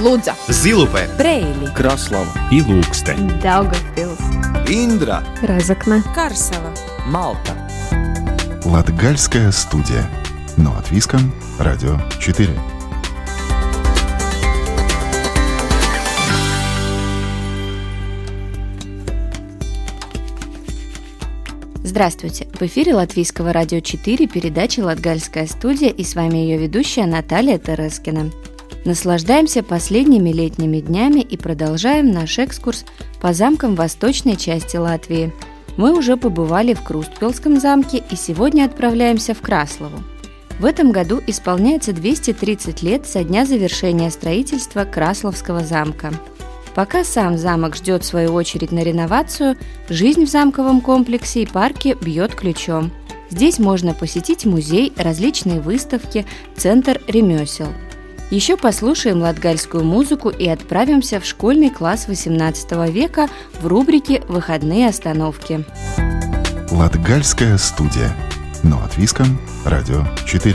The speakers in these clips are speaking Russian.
Лудза, Зилупе, Брейли, Краслава и Лукстен. Даугавпилс, Индра, Разокна, Карсела. Малта. Латгальская студия. Но от Виском, Радио 4. Здравствуйте! В эфире Латвийского радио 4 передача «Латгальская студия» и с вами ее ведущая Наталья Терескина. Наслаждаемся последними летними днями и продолжаем наш экскурс по замкам восточной части Латвии. Мы уже побывали в Крустпелском замке и сегодня отправляемся в Краслову. В этом году исполняется 230 лет со дня завершения строительства Красловского замка – Пока сам замок ждет свою очередь на реновацию, жизнь в замковом комплексе и парке бьет ключом. Здесь можно посетить музей, различные выставки, центр ремесел. Еще послушаем латгальскую музыку и отправимся в школьный класс XVIII века в рубрике «Выходные остановки». Латгальская студия. Но от Виском, Радио 4.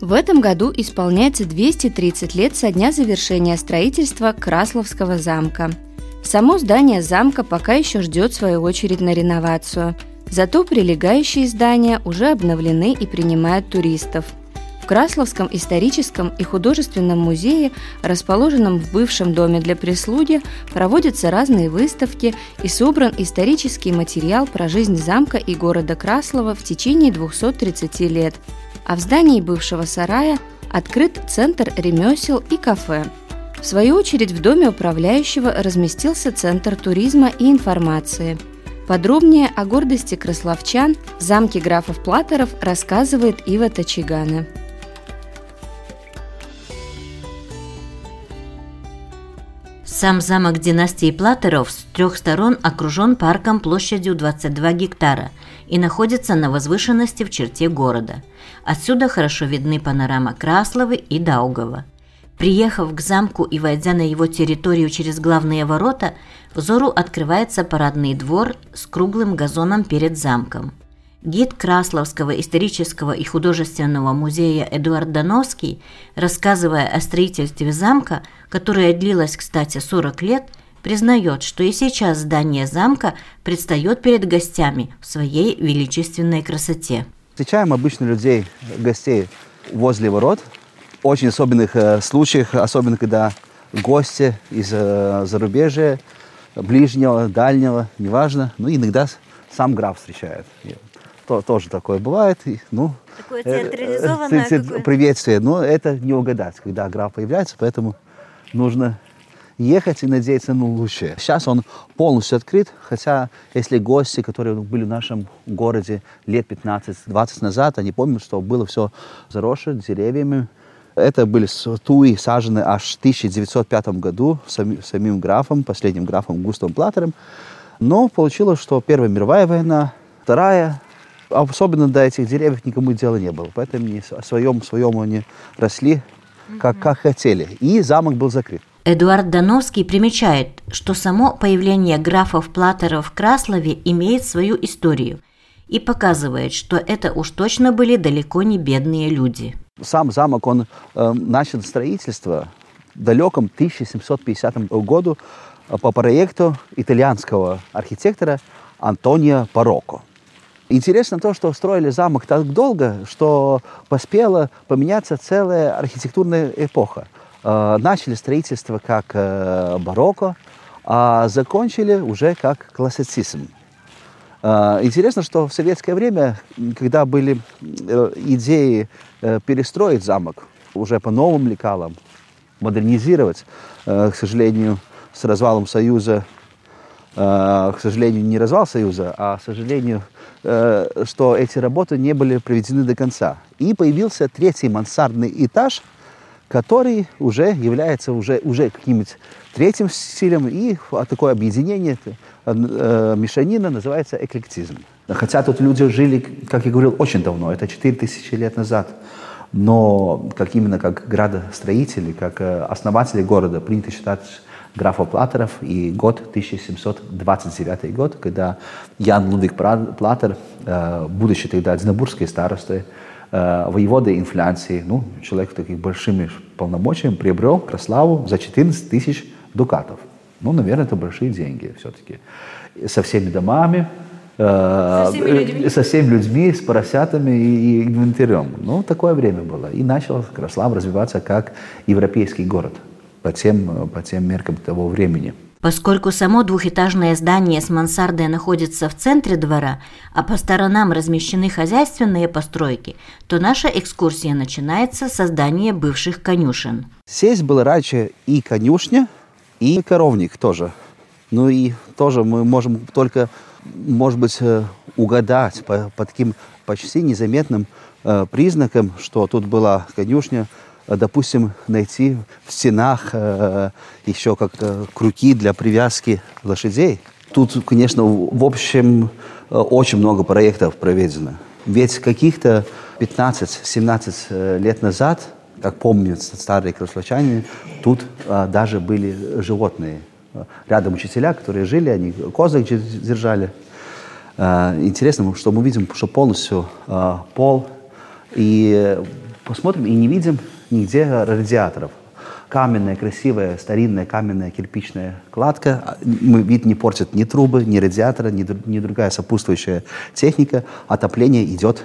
В этом году исполняется 230 лет со дня завершения строительства Красловского замка. Само здание замка пока еще ждет свою очередь на реновацию. Зато прилегающие здания уже обновлены и принимают туристов. В Красловском историческом и художественном музее, расположенном в бывшем доме для прислуги, проводятся разные выставки и собран исторический материал про жизнь замка и города Краслова в течение 230 лет – а в здании бывшего сарая открыт центр ремесел и кафе. В свою очередь в доме управляющего разместился центр туризма и информации. Подробнее о гордости красловчан в замке графов Платеров рассказывает Ива Тачигана. Сам замок династии Платеров с трех сторон окружен парком площадью 22 гектара и находится на возвышенности в черте города. Отсюда хорошо видны панорама Красловы и Даугова. Приехав к замку и войдя на его территорию через главные ворота, взору открывается парадный двор с круглым газоном перед замком. Гид Красловского исторического и художественного музея Эдуард Дановский, рассказывая о строительстве замка, которое длилось, кстати, 40 лет, признает, что и сейчас здание замка предстает перед гостями в своей величественной красоте. Встречаем обычно людей, гостей возле ворот. Очень особенных э, случаях, особенно когда гости из э, зарубежья, ближнего, дальнего, неважно. Ну, иногда сам граф встречает. То, тоже такое бывает. И, ну, такое театрализованное э, приветствие. Но это не угадать, когда граф появляется, поэтому нужно ехать и надеяться на лучшее. Сейчас он полностью открыт, хотя если гости, которые были в нашем городе лет 15-20 назад, они помнят, что было все заросшее деревьями. Это были туи, сажены аж в 1905 году самим, самим графом, последним графом Густавом Платером. Но получилось, что Первая мировая война, Вторая, особенно до этих деревьев никому дела не было. Поэтому не, о своем, своем они росли, как, как хотели. И замок был закрыт. Эдуард Дановский примечает, что само появление графов Платера в Краслове имеет свою историю и показывает, что это уж точно были далеко не бедные люди. Сам замок, он э, начал строительство в далеком 1750 году э, по проекту итальянского архитектора Антонио Пароко. Интересно то, что строили замок так долго, что поспела поменяться целая архитектурная эпоха – Э, начали строительство как э, барокко, а закончили уже как классицизм. Э, интересно, что в советское время, когда были идеи перестроить замок уже по новым лекалам, модернизировать, к сожалению, с развалом Союза, к сожалению, не развал Союза, а, к сожалению, что эти работы не были приведены до конца. И появился третий мансардный этаж – который уже является уже, уже каким-нибудь третьим стилем, и такое объединение, э, мешанина называется эклектизм. Хотя тут люди жили, как я говорил, очень давно, это 4000 лет назад. Но как именно как градостроители, как э, основатели города принято считать графа Платеров и год 1729 год, когда Ян Лудвиг Платер, э, будучи тогда Дзнебургской старостой, э, воеводой инфляции, ну, человек с такими большими полномочиями, приобрел Краславу за 14 тысяч дукатов. Ну, наверное, это большие деньги все-таки. Со всеми домами, Со всеми людьми? со всеми людьми, с поросятами и, и инвентарем. Ну, такое время было. И начал Краслав развиваться как европейский город по тем, по тем меркам того времени. Поскольку само двухэтажное здание с мансардой находится в центре двора, а по сторонам размещены хозяйственные постройки, то наша экскурсия начинается со здания бывших конюшен. Здесь было раньше и конюшня, и коровник тоже. Ну и тоже мы можем только, может быть, э, угадать по, по таким почти незаметным э, признакам, что тут была конюшня, допустим, найти в стенах э, еще как э, крюки для привязки лошадей. Тут, конечно, в общем, э, очень много проектов проведено. Ведь каких-то 15-17 э, лет назад, как помнят старые краслачане, тут э, даже были животные. Э, Рядом учителя, которые жили, они козы держали. Э, Интересно, что мы видим, что полностью э, пол и э, посмотрим и не видим нигде радиаторов. Каменная, красивая, старинная каменная кирпичная кладка. А, Мы, вид не портит ни трубы, ни радиатора, ни, ни другая сопутствующая техника. Отопление идет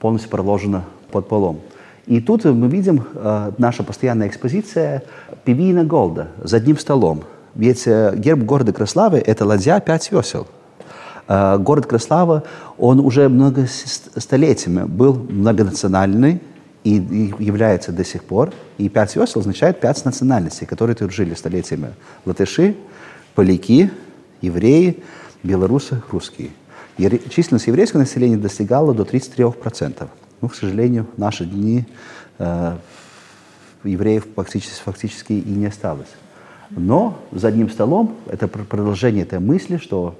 полностью проложено под полом. И тут мы видим э, наша постоянная экспозиция Пивина Голда за одним столом. Ведь э, герб города Краславы – это ладья пять весел. Э, город Краслава, он уже много столетиями был многонациональный и, является до сих пор. И пять весел означает пять национальностей, которые тут жили столетиями. Латыши, поляки, евреи, белорусы, русские. Численность еврейского населения достигала до 33%. Ну, к сожалению, в наши дни э, евреев фактически, фактически и не осталось. Но за одним столом это пр- продолжение этой мысли, что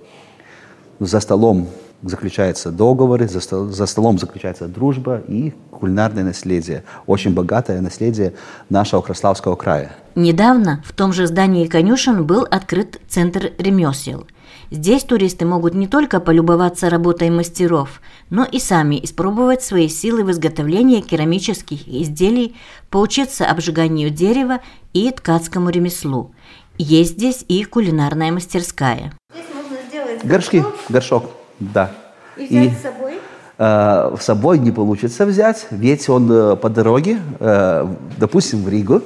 за столом заключаются договоры, за, стол- за столом заключается дружба и кулинарное наследие, очень богатое наследие нашего Краславского края. Недавно в том же здании конюшен был открыт центр ремесел. Здесь туристы могут не только полюбоваться работой мастеров, но и сами испробовать свои силы в изготовлении керамических изделий, поучиться обжиганию дерева и ткацкому ремеслу. Есть здесь и кулинарная мастерская. Здесь можно сделать Горшки, горшок горшок, да. и взять с собой. э, с собой не получится взять, ведь он э, по дороге, э, допустим, в Ригу,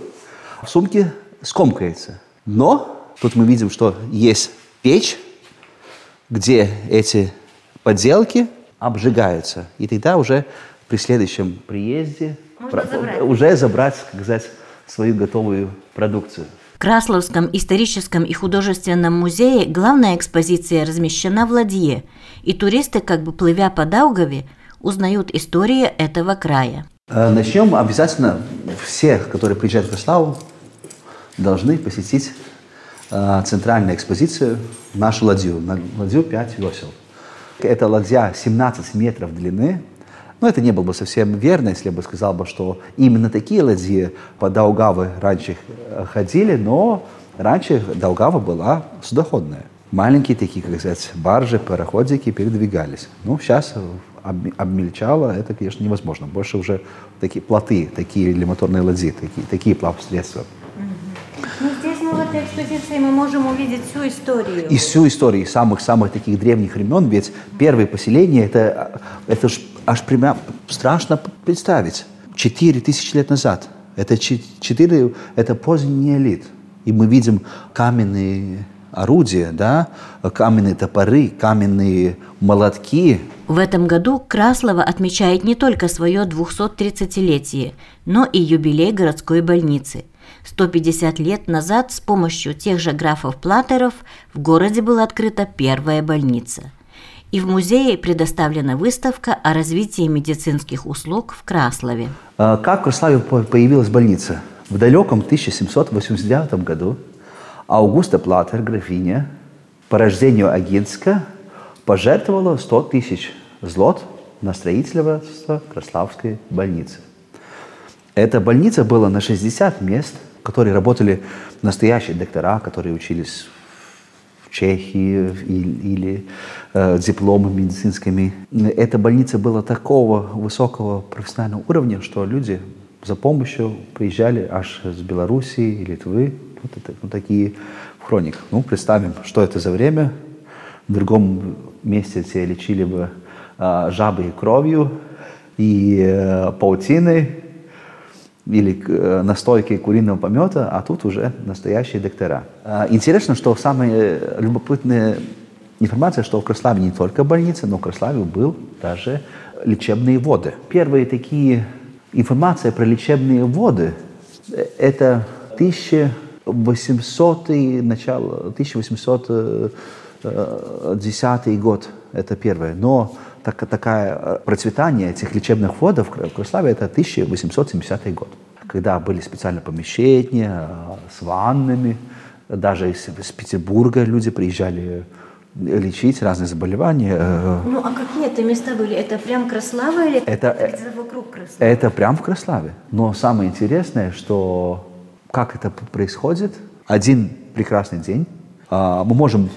в сумке скомкается. Но тут мы видим, что есть печь, где эти поделки обжигаются. И тогда уже при следующем приезде Можно забрать. уже забрать, как сказать, свою готовую продукцию. Красловском историческом и художественном музее главная экспозиция размещена в ладье, и туристы, как бы плывя по Даугаве, узнают истории этого края. Э, Начнем обязательно все, которые приезжают в Краславу, должны посетить э, центральную экспозицию нашу ладью, на ладью 5 весел. Эта ладья 17 метров длины. Но это не было бы совсем верно, если бы сказал, бы, что именно такие ладьи по Даугавы раньше э, ходили, но раньше Даугава была судоходная. Маленькие такие, как сказать, баржи, пароходики передвигались. Ну, сейчас об- обмельчало, это, конечно, невозможно. Больше уже такие плоты, такие или моторные ладьи, такие, такие плавсредства. Ну, здесь мы в этой экспозиции мы можем увидеть всю историю. И всю историю самых-самых таких древних времен, ведь первые поселения, это, это ж аж прямо страшно представить. Четыре тысячи лет назад. Это четыре, это поздний неолит. И мы видим каменные орудия, да, каменные топоры, каменные молотки. В этом году Краслова отмечает не только свое 230-летие, но и юбилей городской больницы. 150 лет назад с помощью тех же графов-платеров в городе была открыта первая больница. И в музее предоставлена выставка о развитии медицинских услуг в Краслове. А Как в Краславе по- появилась больница? В далеком 1789 году Аугуста Платер, графиня, по рождению Агинска, пожертвовала 100 тысяч злот на строительство Краславской больницы. Эта больница была на 60 мест, которые работали настоящие доктора, которые учились в Чехии или, э, дипломы медицинскими. Эта больница была такого высокого профессионального уровня, что люди за помощью приезжали аж с Белоруссии, Литвы, вот, это, вот такие в хроник. Ну, представим, что это за время. В другом месте тебя лечили бы э, жабой кровью и э, паутиной, или э, настойки куриного помета, а тут уже настоящие доктора. Э, интересно, что самая любопытная информация, что в Краславе не только больница, но в Краславе был даже лечебные воды. Первые такие информация про лечебные воды э, это 1800 начало 1810 год это первое. Но так, такая процветание этих лечебных водов в Краславе это 1870 год, когда были специальные помещения с ваннами, даже из, из Петербурга люди приезжали лечить разные заболевания. Ну, а какие это места были? Это прям Краслава или это, это вокруг Краславы? Это прям в Краславе. Но самое интересное, что как это происходит, один прекрасный день мы можем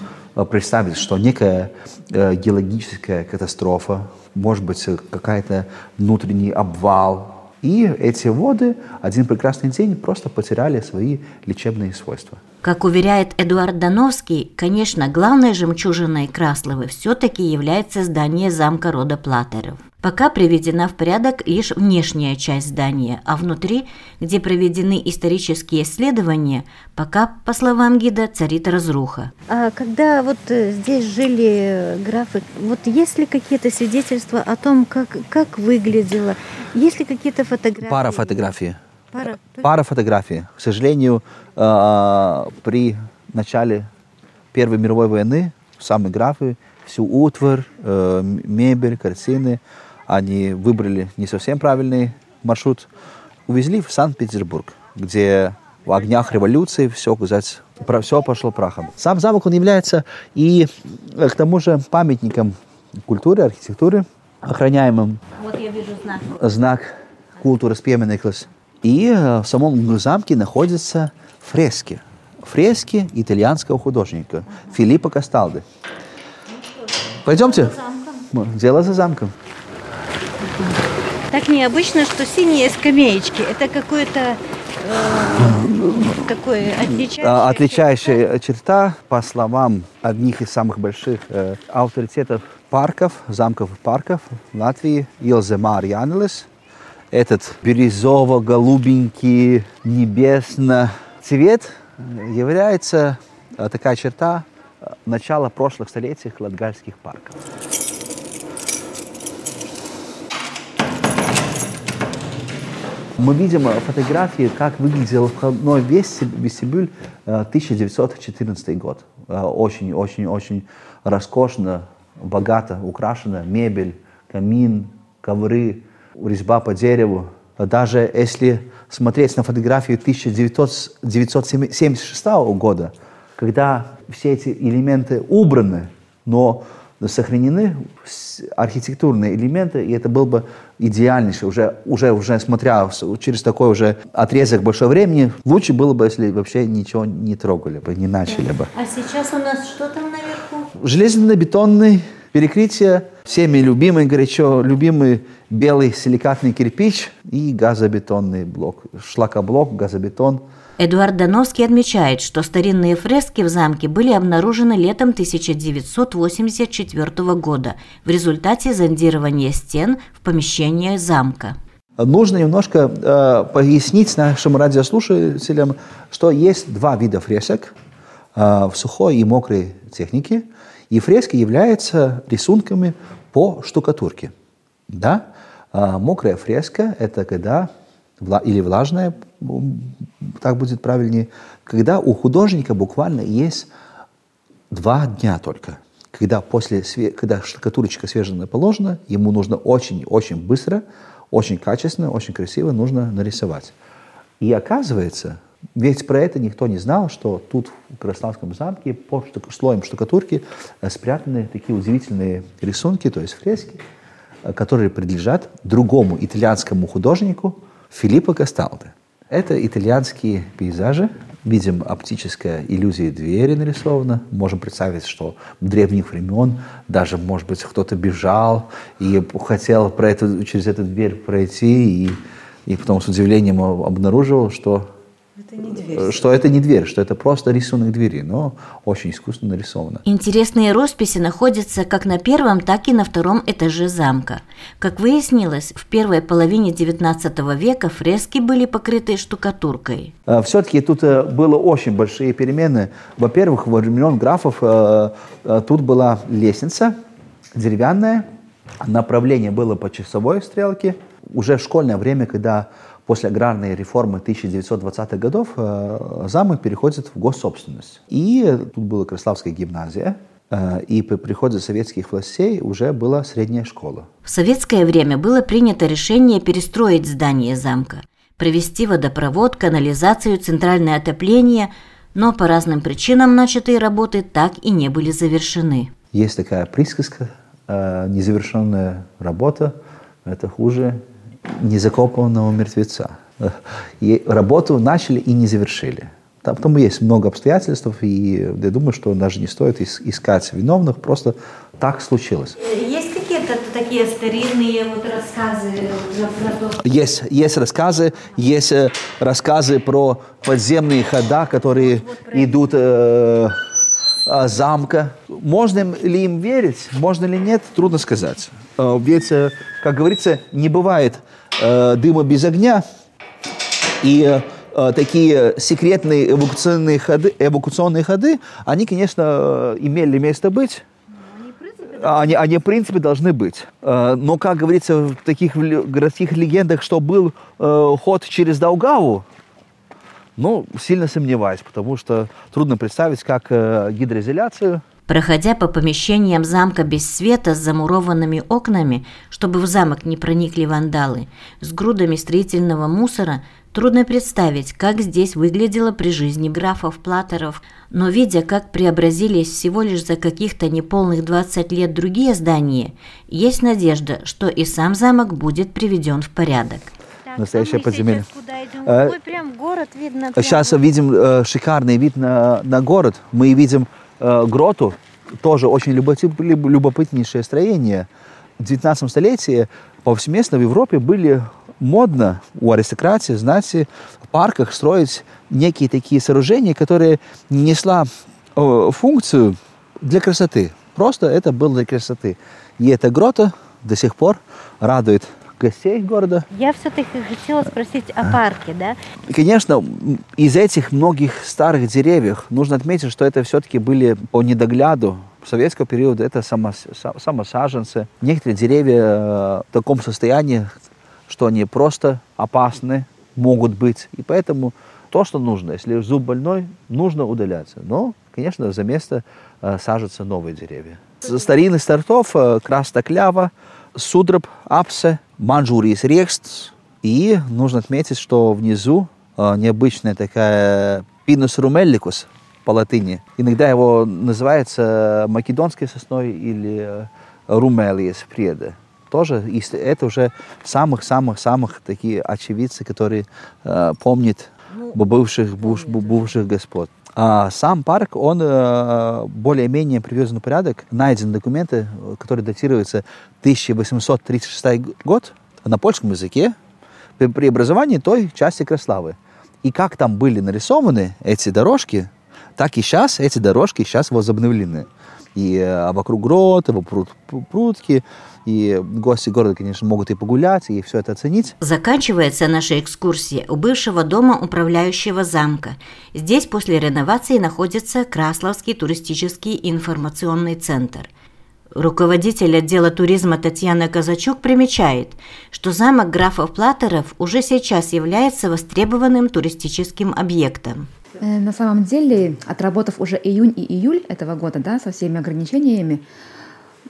представить, что некая геологическая катастрофа, может быть, какая-то внутренний обвал, и эти воды один прекрасный день просто потеряли свои лечебные свойства. Как уверяет Эдуард Дановский, конечно, главной жемчужиной Красловы все-таки является здание замка рода Платеров. Пока приведена в порядок лишь внешняя часть здания, а внутри, где проведены исторические исследования, пока, по словам гида, царит разруха. А когда вот здесь жили графы, вот есть ли какие-то свидетельства о том, как, как выглядело? Есть ли какие-то фотографии? Пара фотографий. Пара, Пара фотографий. К сожалению, при начале Первой мировой войны сами графы всю утварь, мебель, картины, они выбрали не совсем правильный маршрут, увезли в Санкт-Петербург, где в огнях революции все, сказать, все пошло прахом. Сам замок, он является и к тому же памятником культуры, архитектуры, охраняемым. Вот я вижу знак. Знак культуры Спеменеклас. И в самом замке находятся фрески. Фрески итальянского художника Филиппа Касталды. Пойдемте. Дело за замком. Так необычно, что синие скамеечки. Это какое-то э, такое отличающее... Отличающая черта, по словам одних из самых больших э, авторитетов парков, замков и парков Латвии, Илземар Янелес, этот бирюзово-голубенький, небесно цвет является такая черта начала прошлых столетий латгальских парков. Мы видим фотографии, как выглядел входной вестибюль 1914 год. Очень-очень-очень роскошно, богато украшена мебель, камин, ковры, резьба по дереву. Даже если смотреть на фотографию 1976 года, когда все эти элементы убраны, но сохранены архитектурные элементы, и это был бы идеальнейший, уже, уже, уже смотря через такой уже отрезок большого времени, лучше было бы, если вообще ничего не трогали бы, не начали бы. А сейчас у нас что там наверху? Железно-бетонный перекрытие, всеми любимый, горячо любимый белый силикатный кирпич и газобетонный блок, шлакоблок, газобетон. Эдуард Дановский отмечает, что старинные фрески в замке были обнаружены летом 1984 года в результате зондирования стен в помещении замка. Нужно немножко э, пояснить нашим радиослушателям, что есть два вида фресок э, в сухой и мокрой технике. И фрески являются рисунками по штукатурке. Да? А мокрая фреска – это когда, или влажная, так будет правильнее, когда у художника буквально есть два дня только. Когда, после, когда штукатурочка свежая положена, ему нужно очень-очень быстро, очень качественно, очень красиво нужно нарисовать. И оказывается, ведь про это никто не знал, что тут в Краснодарском замке под слоем штукатурки э, спрятаны такие удивительные рисунки, то есть фрески, э, которые принадлежат другому итальянскому художнику Филиппо Касталде. Это итальянские пейзажи. Видим оптическая иллюзия двери нарисована. Можем представить, что в древних времен даже, может быть, кто-то бежал и хотел про эту, через эту дверь пройти, и, и потом с удивлением обнаружил, что это не дверь. Что это не дверь, что это просто рисунок двери, но очень искусственно нарисовано. Интересные росписи находятся как на первом, так и на втором этаже замка. Как выяснилось, в первой половине XIX века фрески были покрыты штукатуркой. А, Все-таки тут э, было очень большие перемены. Во-первых, во времен графов э, э, тут была лестница деревянная, направление было по часовой стрелке. Уже в школьное время, когда после аграрной реформы 1920-х годов э, замок переходит в госсобственность. И тут была Краславская гимназия, э, и при приходе советских властей уже была средняя школа. В советское время было принято решение перестроить здание замка, провести водопровод, канализацию, центральное отопление, но по разным причинам начатые работы так и не были завершены. Есть такая присказка, э, незавершенная работа – это хуже незакопанного мертвеца. И работу начали и не завершили. Там, там есть много обстоятельств, и я думаю, что даже не стоит искать виновных, просто так случилось. Есть какие-то такие старинные вот рассказы про то? Есть, есть рассказы, есть э, рассказы про подземные хода, которые вот идут э, э, замка. Можно ли им верить, можно ли нет, трудно сказать. Э, ведь, э, как говорится, не бывает э, дыма без огня. И э, такие секретные эвакуационные ходы, эвакуационные ходы, они, конечно, имели место быть. Они, они, в принципе, должны быть. Но, как говорится в таких городских легендах, что был ход через Даугаву, ну, сильно сомневаюсь, потому что трудно представить, как э, гидроизоляцию Проходя по помещениям замка без света с замурованными окнами, чтобы в замок не проникли вандалы, с грудами строительного мусора, трудно представить, как здесь выглядело при жизни графов Платеров, но видя, как преобразились всего лишь за каких-то неполных 20 лет другие здания, есть надежда, что и сам замок будет приведен в порядок. Настоящее подземелье. Сейчас куда идем? Э, Ой, прям город видно. Прям сейчас видим э, шикарный вид на, на город. Мы видим э, гроту, тоже очень любопытнейшее строение. В 19 столетии повсеместно в Европе были модно у аристократии, знати, в парках строить некие такие сооружения, которые несла э, функцию для красоты. Просто это было для красоты. И эта грота до сих пор радует гостей города. Я все-таки хотела спросить о парке, да? Конечно, из этих многих старых деревьев нужно отметить, что это все-таки были по недогляду советского периода это самос, самосаженцы. Некоторые деревья э, в таком состоянии, что они просто опасны, могут быть. И поэтому то, что нужно, если зуб больной, нужно удаляться. Но, конечно, за место э, сажатся новые деревья. Старинных сортов э, красная судроб, апсе, манжурис рекст. И нужно отметить, что внизу э, необычная такая пинус румелликус по латыни. Иногда его называется македонской сосной или э, румелиес преда. Тоже это уже самых-самых-самых такие очевидцы, которые э, помнят ну, бывших, бывших господ. А сам парк, он э, более-менее приведен в порядок. Найдены документы, которые датируются 1836 год на польском языке при преобразовании той части Краславы. И как там были нарисованы эти дорожки, так и сейчас эти дорожки сейчас возобновлены. И э, вокруг грота, вокруг прутки, и гости города, конечно, могут и погулять, и все это оценить. Заканчивается наша экскурсия у бывшего дома управляющего замка. Здесь после реновации находится Красловский туристический информационный центр. Руководитель отдела туризма Татьяна Казачук примечает, что замок графов Платеров уже сейчас является востребованным туристическим объектом. Э, на самом деле, отработав уже июнь и июль этого года, да, со всеми ограничениями,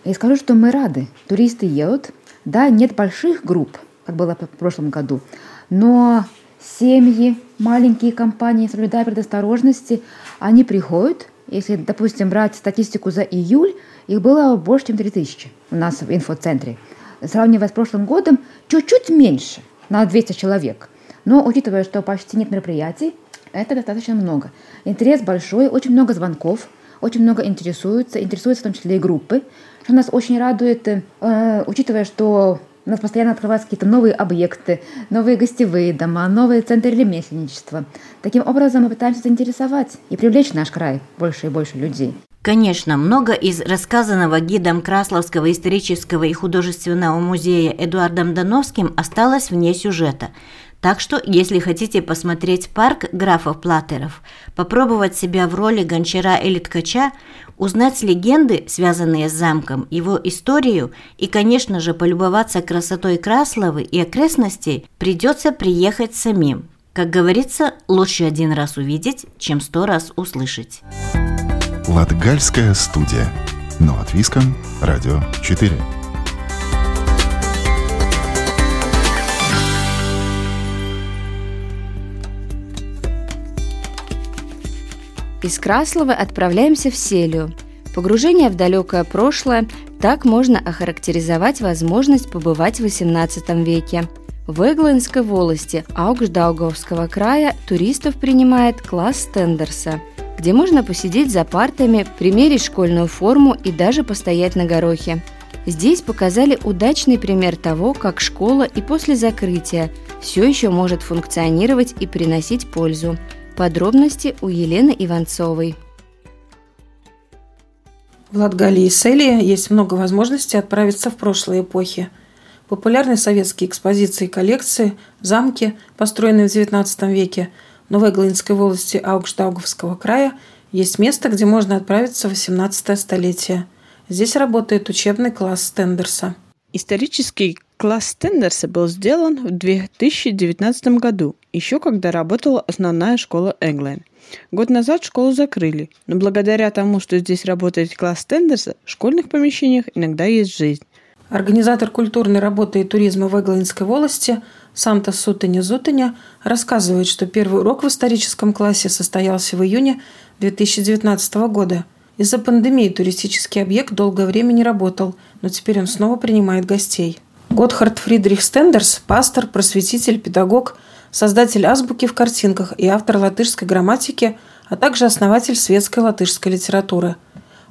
я скажу, что мы рады. Туристы едут. Да, нет больших групп, как было в прошлом году, но семьи, маленькие компании, соблюдая предосторожности, они приходят. Если, допустим, брать статистику за июль, их было больше, чем 3000 у нас в инфоцентре. Сравнивая с прошлым годом, чуть-чуть меньше, на 200 человек – Но учитывая, что почти нет мероприятий, это достаточно много. Интерес большой, очень много звонков, очень много интересуются, интересуются в том числе и группы, что нас очень радует, э, учитывая, что у нас постоянно открываются какие-то новые объекты, новые гостевые дома, новые центры ремесленничества. Таким образом мы пытаемся заинтересовать и привлечь наш край больше и больше людей. Конечно, много из рассказанного гидом Красловского исторического и художественного музея Эдуардом Дановским осталось вне сюжета. Так что, если хотите посмотреть парк графов Платеров, попробовать себя в роли гончара или ткача, узнать легенды, связанные с замком, его историю и, конечно же, полюбоваться красотой Красловы и окрестностей, придется приехать самим. Как говорится, лучше один раз увидеть, чем сто раз услышать. Латгальская студия. Но от Виском. Радио 4. Из Краслова отправляемся в Селию. Погружение в далекое прошлое так можно охарактеризовать возможность побывать в XVIII веке. В Эглинской волости Аугждауговского края туристов принимает класс Стендерса, где можно посидеть за партами, примерить школьную форму и даже постоять на горохе. Здесь показали удачный пример того, как школа и после закрытия все еще может функционировать и приносить пользу. Подробности у Елены Иванцовой. В Латгалии и Селии есть много возможностей отправиться в прошлые эпохи. Популярные советские экспозиции и коллекции, замки, построенные в XIX веке, в Новоглинской волости Аугштауговского края, есть место, где можно отправиться в XVIII столетие. Здесь работает учебный класс Стендерса. Исторический класс Стендерса был сделан в 2019 году еще когда работала основная школа Эглайн. Год назад школу закрыли, но благодаря тому, что здесь работает класс Тендерса, в школьных помещениях иногда есть жизнь. Организатор культурной работы и туризма в Эглинской волости Санта Сутаня Зутаня рассказывает, что первый урок в историческом классе состоялся в июне 2019 года. Из-за пандемии туристический объект долгое время не работал, но теперь он снова принимает гостей. Готхард Фридрих Стендерс – пастор, просветитель, педагог – создатель азбуки в картинках и автор латышской грамматики, а также основатель светской латышской литературы.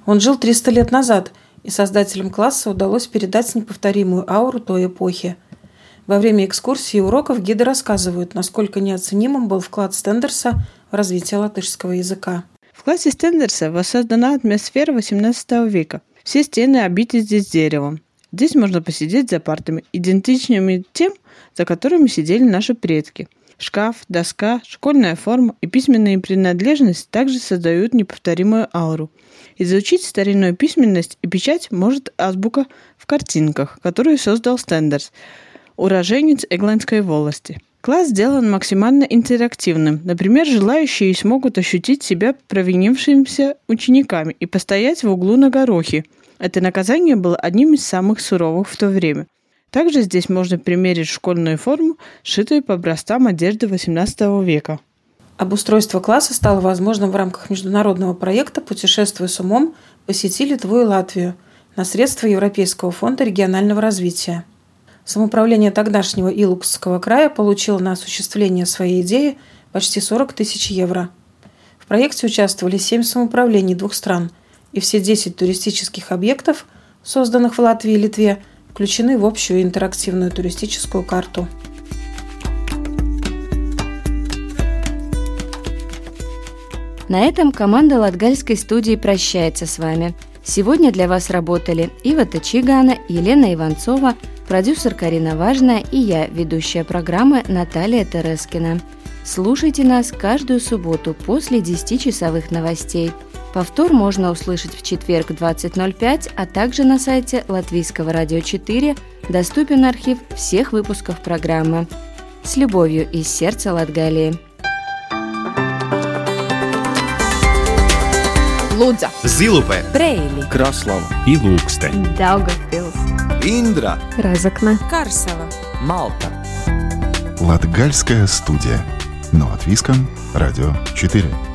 Он жил 300 лет назад, и создателям класса удалось передать неповторимую ауру той эпохи. Во время экскурсии и уроков гиды рассказывают, насколько неоценимым был вклад Стендерса в развитие латышского языка. В классе Стендерса воссоздана атмосфера XVIII века. Все стены обиты здесь деревом. Здесь можно посидеть за партами, идентичными тем, за которыми сидели наши предки. Шкаф, доска, школьная форма и письменные принадлежности также создают неповторимую ауру. Изучить старинную письменность и печать может азбука в картинках, которую создал Стендерс, уроженец Эгландской волости. Класс сделан максимально интерактивным. Например, желающие смогут ощутить себя провинившимися учениками и постоять в углу на горохе. Это наказание было одним из самых суровых в то время – также здесь можно примерить школьную форму, сшитую по образцам одежды XVIII века. Обустройство класса стало возможным в рамках международного проекта «Путешествуя с умом. Посети Литву и Латвию» на средства Европейского фонда регионального развития. Самоуправление тогдашнего Илукского края получило на осуществление своей идеи почти 40 тысяч евро. В проекте участвовали 7 самоуправлений двух стран, и все 10 туристических объектов, созданных в Латвии и Литве, включены в общую интерактивную туристическую карту. На этом команда Латгальской студии прощается с вами. Сегодня для вас работали Ива Тачигана, Елена Иванцова, продюсер Карина Важная и я, ведущая программы Наталья Терескина. Слушайте нас каждую субботу после 10-часовых новостей – Повтор можно услышать в четверг 20.05, а также на сайте Латвийского радио 4 доступен архив всех выпусков программы. С любовью из сердца Латгалии. Лудза, Зилупе, Брейли, Краслава и Ilūkste, Daugavpils, Индра, Разокна, Карсела, Малта. Латгальская студия. Но от Виском. Радио 4.